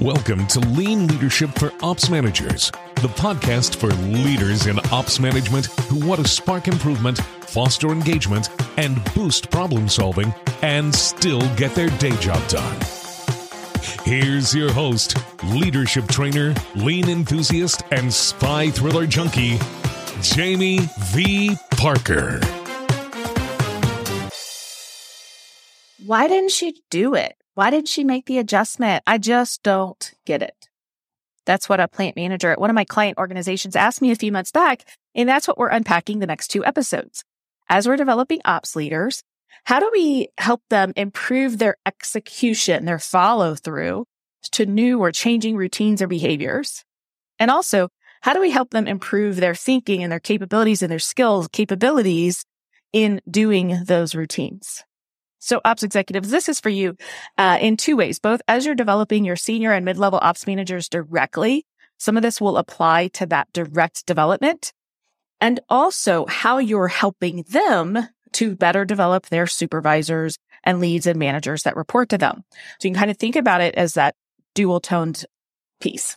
Welcome to Lean Leadership for Ops Managers, the podcast for leaders in ops management who want to spark improvement, foster engagement, and boost problem solving and still get their day job done. Here's your host, leadership trainer, lean enthusiast, and spy thriller junkie, Jamie V. Parker. Why didn't she do it? Why did she make the adjustment? I just don't get it. That's what a plant manager at one of my client organizations asked me a few months back. And that's what we're unpacking the next two episodes. As we're developing ops leaders, how do we help them improve their execution, their follow through to new or changing routines or behaviors? And also, how do we help them improve their thinking and their capabilities and their skills, capabilities in doing those routines? So ops executives, this is for you uh, in two ways, both as you're developing your senior and mid-level ops managers directly. Some of this will apply to that direct development and also how you're helping them to better develop their supervisors and leads and managers that report to them. So you can kind of think about it as that dual toned piece.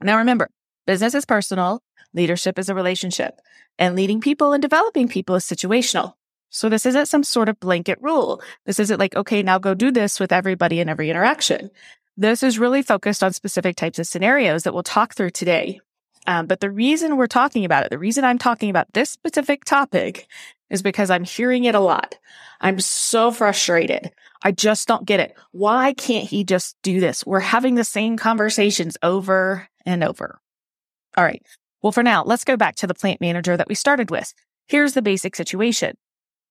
Now remember, business is personal. Leadership is a relationship and leading people and developing people is situational. So this isn't some sort of blanket rule. This isn't like, okay, now go do this with everybody in every interaction. This is really focused on specific types of scenarios that we'll talk through today. Um, but the reason we're talking about it, the reason I'm talking about this specific topic is because I'm hearing it a lot. I'm so frustrated. I just don't get it. Why can't he just do this? We're having the same conversations over and over. All right. Well, for now, let's go back to the plant manager that we started with. Here's the basic situation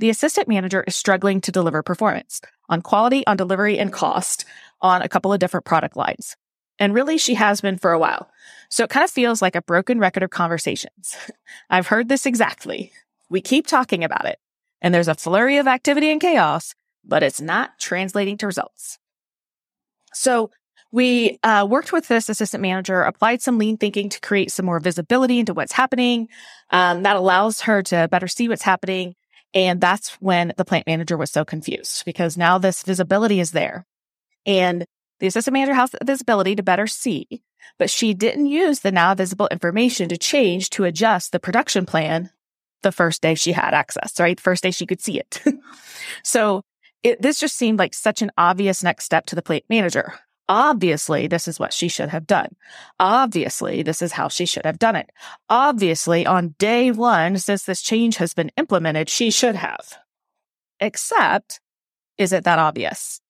the assistant manager is struggling to deliver performance on quality, on delivery, and cost on a couple of different product lines. And really, she has been for a while. So it kind of feels like a broken record of conversations. I've heard this exactly. We keep talking about it, and there's a flurry of activity and chaos, but it's not translating to results. So we uh, worked with this assistant manager, applied some lean thinking to create some more visibility into what's happening. Um, that allows her to better see what's happening and that's when the plant manager was so confused because now this visibility is there. And the assistant manager has the visibility to better see, but she didn't use the now visible information to change to adjust the production plan the first day she had access, right? First day she could see it. so it, this just seemed like such an obvious next step to the plant manager. Obviously, this is what she should have done. Obviously, this is how she should have done it. Obviously, on day one, since this change has been implemented, she should have. Except, is it that obvious?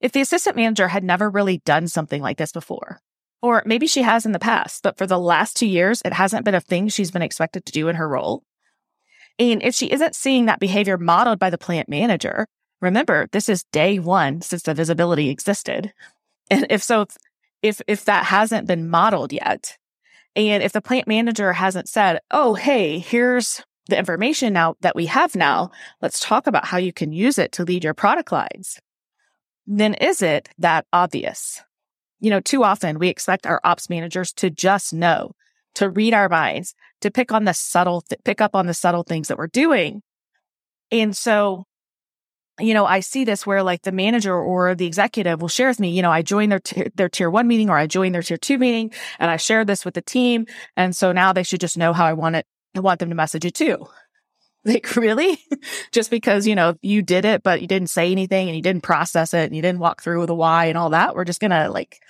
If the assistant manager had never really done something like this before, or maybe she has in the past, but for the last two years, it hasn't been a thing she's been expected to do in her role. And if she isn't seeing that behavior modeled by the plant manager, remember, this is day one since the visibility existed. And if so, if, if that hasn't been modeled yet, and if the plant manager hasn't said, Oh, hey, here's the information now that we have now. Let's talk about how you can use it to lead your product lines. Then is it that obvious? You know, too often we expect our ops managers to just know, to read our minds, to pick on the subtle, th- pick up on the subtle things that we're doing. And so you know, I see this where like the manager or the executive will share with me, you know, I joined their, t- their tier one meeting or I joined their tier two meeting and I shared this with the team. And so now they should just know how I want it. I want them to message it too. Like really? just because, you know, you did it, but you didn't say anything and you didn't process it and you didn't walk through the why and all that. We're just going to like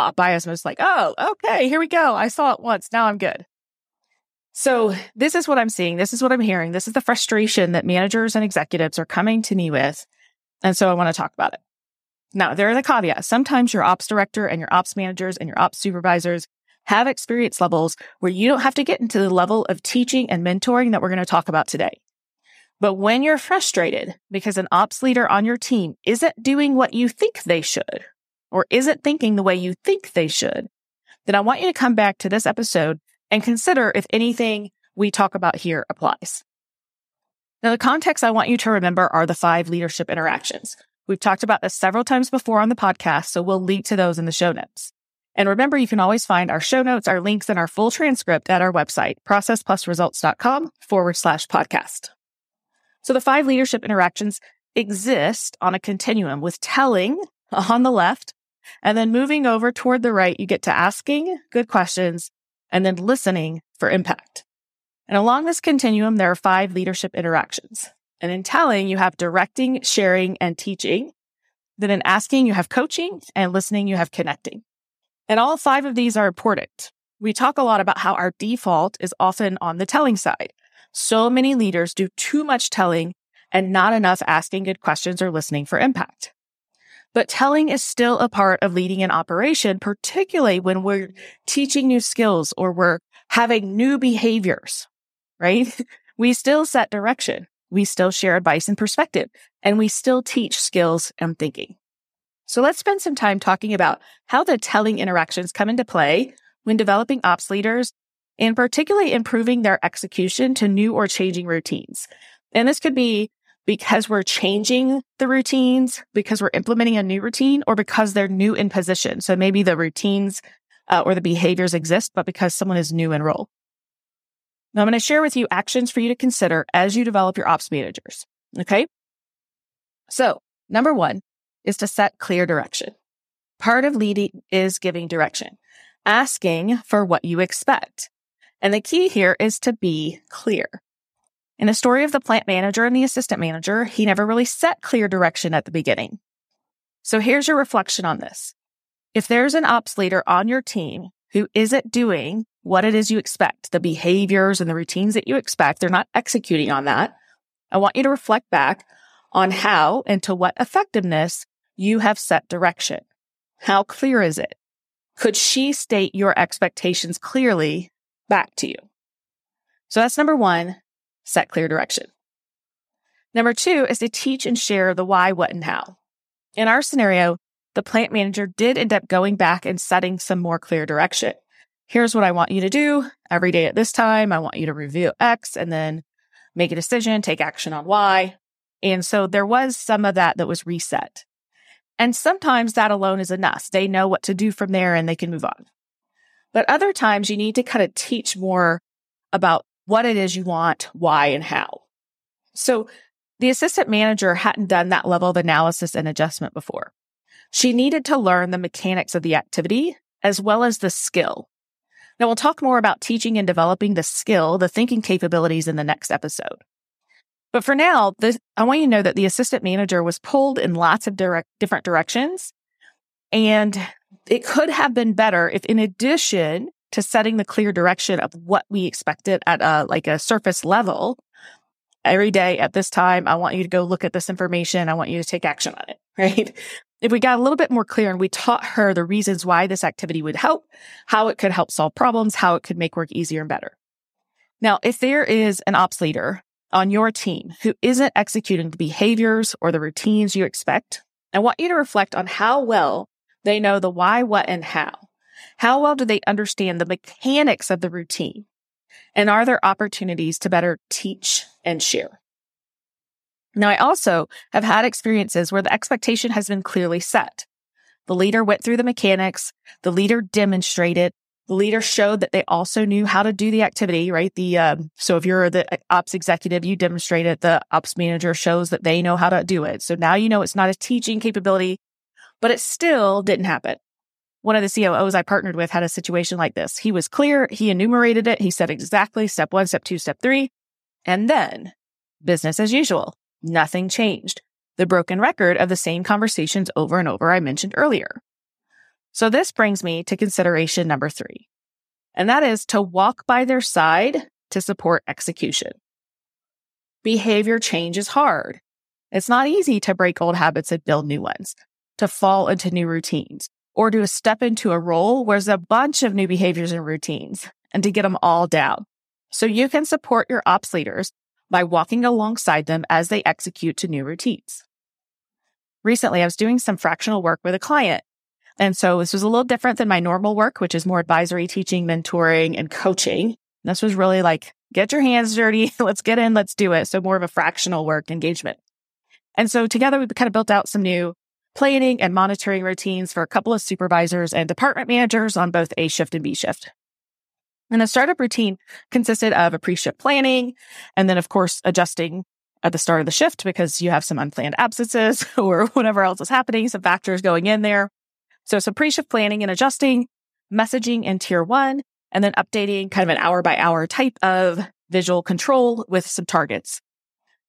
uh, by osmosis, like, oh, okay, here we go. I saw it once. Now I'm good. So this is what I'm seeing. This is what I'm hearing. This is the frustration that managers and executives are coming to me with. And so I want to talk about it. Now, there are the caveats. Sometimes your ops director and your ops managers and your ops supervisors have experience levels where you don't have to get into the level of teaching and mentoring that we're going to talk about today. But when you're frustrated because an ops leader on your team isn't doing what you think they should or isn't thinking the way you think they should, then I want you to come back to this episode and consider if anything we talk about here applies. Now, the context I want you to remember are the five leadership interactions. We've talked about this several times before on the podcast, so we'll link to those in the show notes. And remember, you can always find our show notes, our links, and our full transcript at our website, processplusresults.com forward slash podcast. So the five leadership interactions exist on a continuum with telling on the left And then moving over toward the right, you get to asking good questions and then listening for impact. And along this continuum, there are five leadership interactions. And in telling, you have directing, sharing, and teaching. Then in asking, you have coaching and listening, you have connecting. And all five of these are important. We talk a lot about how our default is often on the telling side. So many leaders do too much telling and not enough asking good questions or listening for impact. But telling is still a part of leading an operation, particularly when we're teaching new skills or we're having new behaviors, right? We still set direction. We still share advice and perspective, and we still teach skills and thinking. So let's spend some time talking about how the telling interactions come into play when developing ops leaders and particularly improving their execution to new or changing routines. And this could be because we're changing the routines, because we're implementing a new routine, or because they're new in position. So maybe the routines uh, or the behaviors exist, but because someone is new in role. Now I'm going to share with you actions for you to consider as you develop your ops managers. Okay. So number one is to set clear direction. Part of leading is giving direction, asking for what you expect. And the key here is to be clear. In the story of the plant manager and the assistant manager, he never really set clear direction at the beginning. So here's your reflection on this. If there's an ops leader on your team who isn't doing what it is you expect, the behaviors and the routines that you expect, they're not executing on that. I want you to reflect back on how and to what effectiveness you have set direction. How clear is it? Could she state your expectations clearly back to you? So that's number one, set clear direction. Number two is to teach and share the why, what, and how. In our scenario, the plant manager did end up going back and setting some more clear direction here's what I want you to do every day at this time. I want you to review X and then make a decision, take action on Y. And so there was some of that that was reset. And sometimes that alone is enough. They know what to do from there and they can move on. But other times you need to kind of teach more about what it is you want, why, and how. So the assistant manager hadn't done that level of analysis and adjustment before. She needed to learn the mechanics of the activity as well as the skill. Now, we'll talk more about teaching and developing the skill, the thinking capabilities in the next episode. But for now, this, I want you to know that the assistant manager was pulled in lots of direct, different directions. And it could have been better if, in addition to setting the clear direction of what we expected at a, like a surface level, every day at this time, I want you to go look at this information. I want you to take action on it, right? if we got a little bit more clear and we taught her the reasons why this activity would help, how it could help solve problems, how it could make work easier and better. Now, if there is an ops leader on your team who isn't executing the behaviors or the routines you expect, I want you to reflect on how well they know the why, what, and how. How well do they understand the mechanics of the routine? And are there opportunities to better teach and share? Now, I also have had experiences where the expectation has been clearly set. The leader went through the mechanics. The leader demonstrated. The leader showed that they also knew how to do the activity, right? The, um, so if you're the ops executive, you demonstrate it. The ops manager shows that they know how to do it. So now you know it's not a teaching capability, but it still didn't happen. One of the COOs I partnered with had a situation like this. He was clear. He enumerated it. He said exactly step one, step two, step three. And then business as usual. Nothing changed. The broken record of the same conversations over and over I mentioned earlier. So this brings me to consideration number three, and that is to walk by their side to support execution. Behavior change is hard. It's not easy to break old habits and build new ones, to fall into new routines, or to step into a role where there's a bunch of new behaviors and routines and to get them all down. So you can support your ops leaders by walking alongside them as they execute to new routines. Recently, I was doing some fractional work with a client. And so this was a little different than my normal work, which is more advisory, teaching, mentoring, and coaching. This was really like, get your hands dirty. let's get in. Let's do it. So more of a fractional work engagement. And so together we kind of built out some new planning and monitoring routines for a couple of supervisors and department managers on both A shift and B shift. And the startup routine consisted of a pre-shift planning and then, of course, adjusting at the start of the shift because you have some unplanned absences or whatever else is happening, some factors going in there. So some pre-shift planning and adjusting, messaging in tier one, and then updating kind of an hour by hour type of visual control with some targets.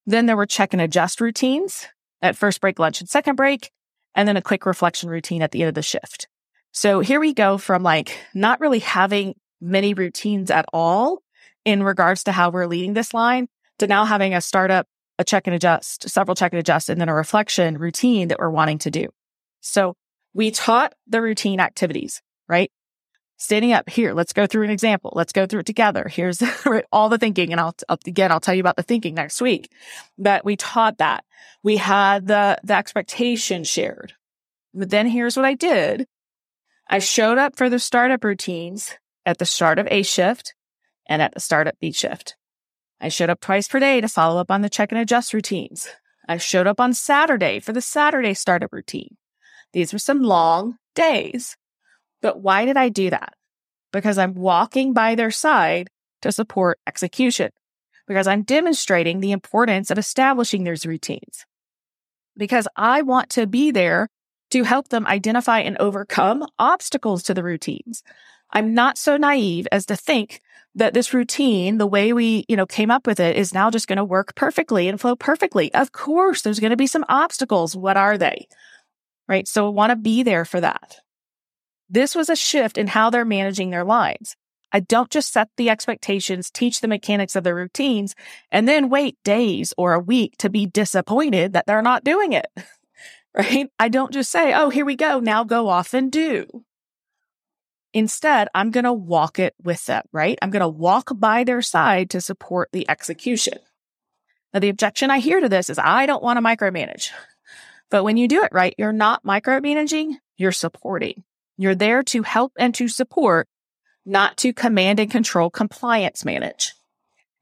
Then there were check and adjust routines at first break, lunch, and second break, and then a quick reflection routine at the end of the shift. So here we go from like not really having many routines at all in regards to how we're leading this line to now having a startup, a check and adjust, several check and adjust, and then a reflection routine that we're wanting to do. So we taught the routine activities, right? Standing up here, let's go through an example. Let's go through it together. Here's all the thinking. And I'll, again, I'll tell you about the thinking next week, but we taught that we had the, the expectation shared. But then here's what I did. I showed up for the startup routines at the start of A shift and at the start of B shift. I showed up twice per day to follow up on the check and adjust routines. I showed up on Saturday for the Saturday startup routine. These were some long days. But why did I do that? Because I'm walking by their side to support execution, because I'm demonstrating the importance of establishing those routines, because I want to be there to help them identify and overcome obstacles to the routines. I'm not so naive as to think that this routine, the way we, you know, came up with it is now just going to work perfectly and flow perfectly. Of course, there's going to be some obstacles. What are they? Right. So I want to be there for that. This was a shift in how they're managing their lives. I don't just set the expectations, teach the mechanics of the routines, and then wait days or a week to be disappointed that they're not doing it. Right. I don't just say, Oh, here we go. Now go off and do. Instead, I'm going to walk it with them, right? I'm going to walk by their side to support the execution. Now, the objection I hear to this is I don't want to micromanage. But when you do it right, you're not micromanaging, you're supporting. You're there to help and to support, not to command and control compliance manage.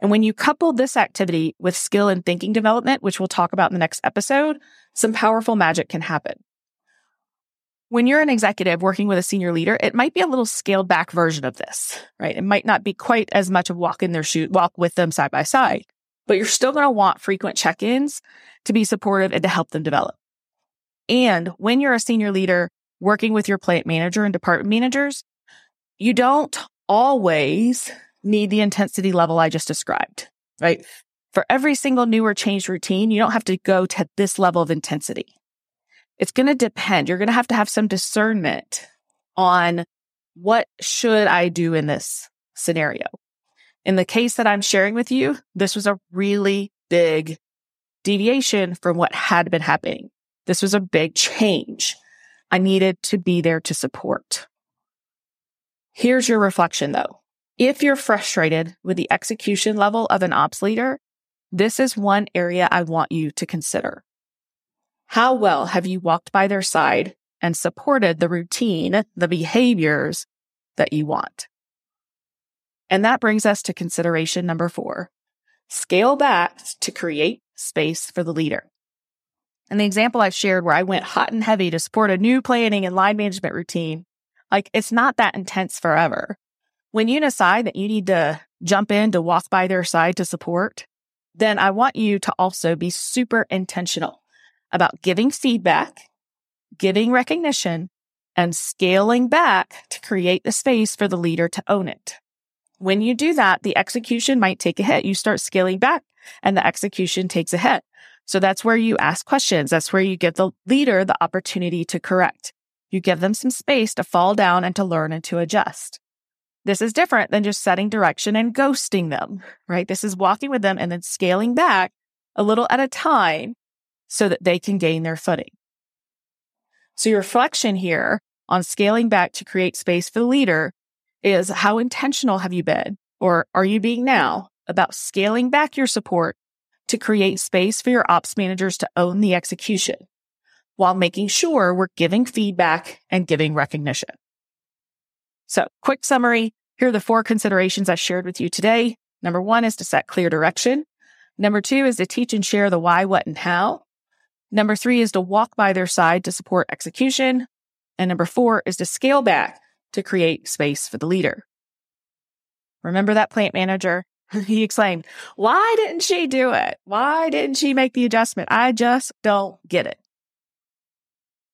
And when you couple this activity with skill and thinking development, which we'll talk about in the next episode, some powerful magic can happen when you're an executive working with a senior leader, it might be a little scaled back version of this, right? It might not be quite as much of walk in their shoe, walk with them side by side, but you're still going to want frequent check-ins to be supportive and to help them develop. And when you're a senior leader working with your plant manager and department managers, you don't always need the intensity level I just described, right? For every single new or changed routine, you don't have to go to this level of intensity. It's going to depend. You're going to have to have some discernment on what should I do in this scenario. In the case that I'm sharing with you, this was a really big deviation from what had been happening. This was a big change. I needed to be there to support. Here's your reflection though. If you're frustrated with the execution level of an ops leader, this is one area I want you to consider. How well have you walked by their side and supported the routine, the behaviors that you want? And that brings us to consideration number four scale back to create space for the leader. And the example I've shared where I went hot and heavy to support a new planning and line management routine, like it's not that intense forever. When you decide that you need to jump in to walk by their side to support, then I want you to also be super intentional about giving feedback, giving recognition, and scaling back to create the space for the leader to own it. When you do that, the execution might take a hit. You start scaling back and the execution takes a hit. So that's where you ask questions. That's where you give the leader the opportunity to correct. You give them some space to fall down and to learn and to adjust. This is different than just setting direction and ghosting them, right? This is walking with them and then scaling back a little at a time so that they can gain their footing. So your reflection here on scaling back to create space for the leader is how intentional have you been or are you being now about scaling back your support to create space for your ops managers to own the execution while making sure we're giving feedback and giving recognition. So quick summary. Here are the four considerations I shared with you today. Number one is to set clear direction. Number two is to teach and share the why, what, and how. Number three is to walk by their side to support execution. And number four is to scale back to create space for the leader. Remember that plant manager? he exclaimed, why didn't she do it? Why didn't she make the adjustment? I just don't get it.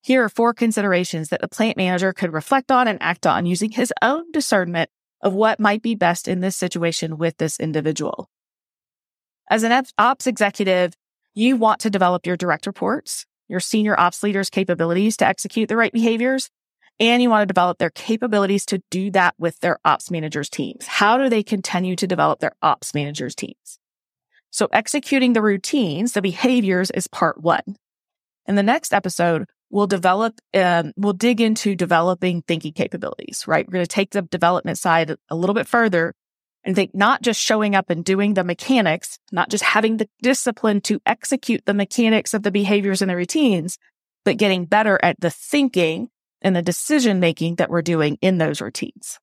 Here are four considerations that the plant manager could reflect on and act on using his own discernment of what might be best in this situation with this individual. As an ops executive, you want to develop your direct reports, your senior ops leaders' capabilities to execute the right behaviors, and you want to develop their capabilities to do that with their ops managers teams. How do they continue to develop their ops managers teams? So executing the routines, the behaviors is part one. In the next episode, we'll develop, um, we'll dig into developing thinking capabilities, right? We're going to take the development side a little bit further and think not just showing up and doing the mechanics, not just having the discipline to execute the mechanics of the behaviors and the routines, but getting better at the thinking and the decision making that we're doing in those routines.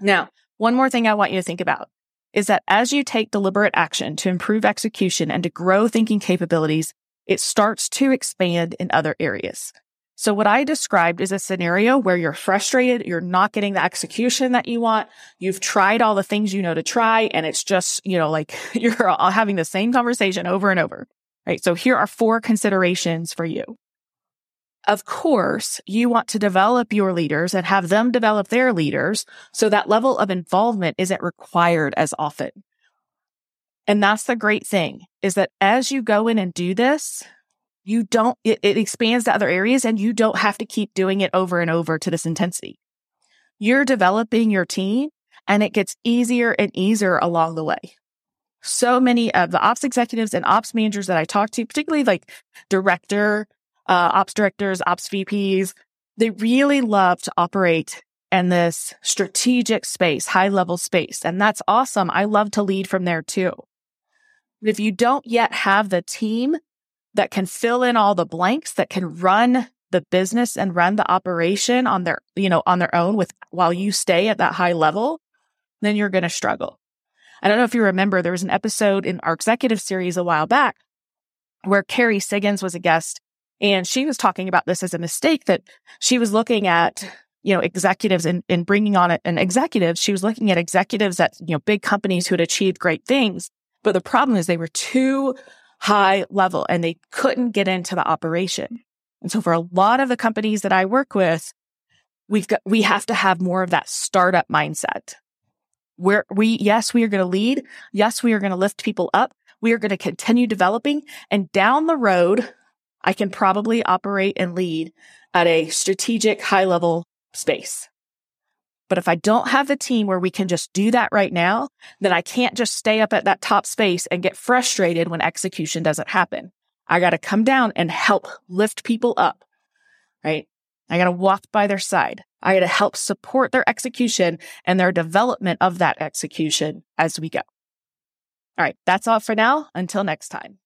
Now, one more thing I want you to think about is that as you take deliberate action to improve execution and to grow thinking capabilities, it starts to expand in other areas. So what I described is a scenario where you're frustrated, you're not getting the execution that you want. You've tried all the things you know to try and it's just, you know, like you're having the same conversation over and over. Right. So here are four considerations for you. Of course, you want to develop your leaders and have them develop their leaders. So that level of involvement isn't required as often. And that's the great thing is that as you go in and do this, you don't, it, it expands to other areas and you don't have to keep doing it over and over to this intensity. You're developing your team and it gets easier and easier along the way. So many of the ops executives and ops managers that I talk to, particularly like director, uh, ops directors, ops VPs, they really love to operate in this strategic space, high level space. And that's awesome. I love to lead from there too. But if you don't yet have the team that can fill in all the blanks, that can run the business and run the operation on their, you know, on their own with while you stay at that high level, then you're going to struggle. I don't know if you remember, there was an episode in our executive series a while back where Kerry Siggins was a guest and she was talking about this as a mistake that she was looking at, you know, executives and, bringing on an executive. She was looking at executives at, you know, big companies who had achieved great things. But the problem is they were too high level and they couldn't get into the operation. And so for a lot of the companies that I work with, we've got, we have to have more of that startup mindset where we, yes, we are going to lead. Yes, we are going to lift people up. We are going to continue developing and down the road, I can probably operate and lead at a strategic high level space. But if I don't have the team where we can just do that right now, then I can't just stay up at that top space and get frustrated when execution doesn't happen. I got to come down and help lift people up, right? I got to walk by their side. I got to help support their execution and their development of that execution as we go. All right. That's all for now. Until next time.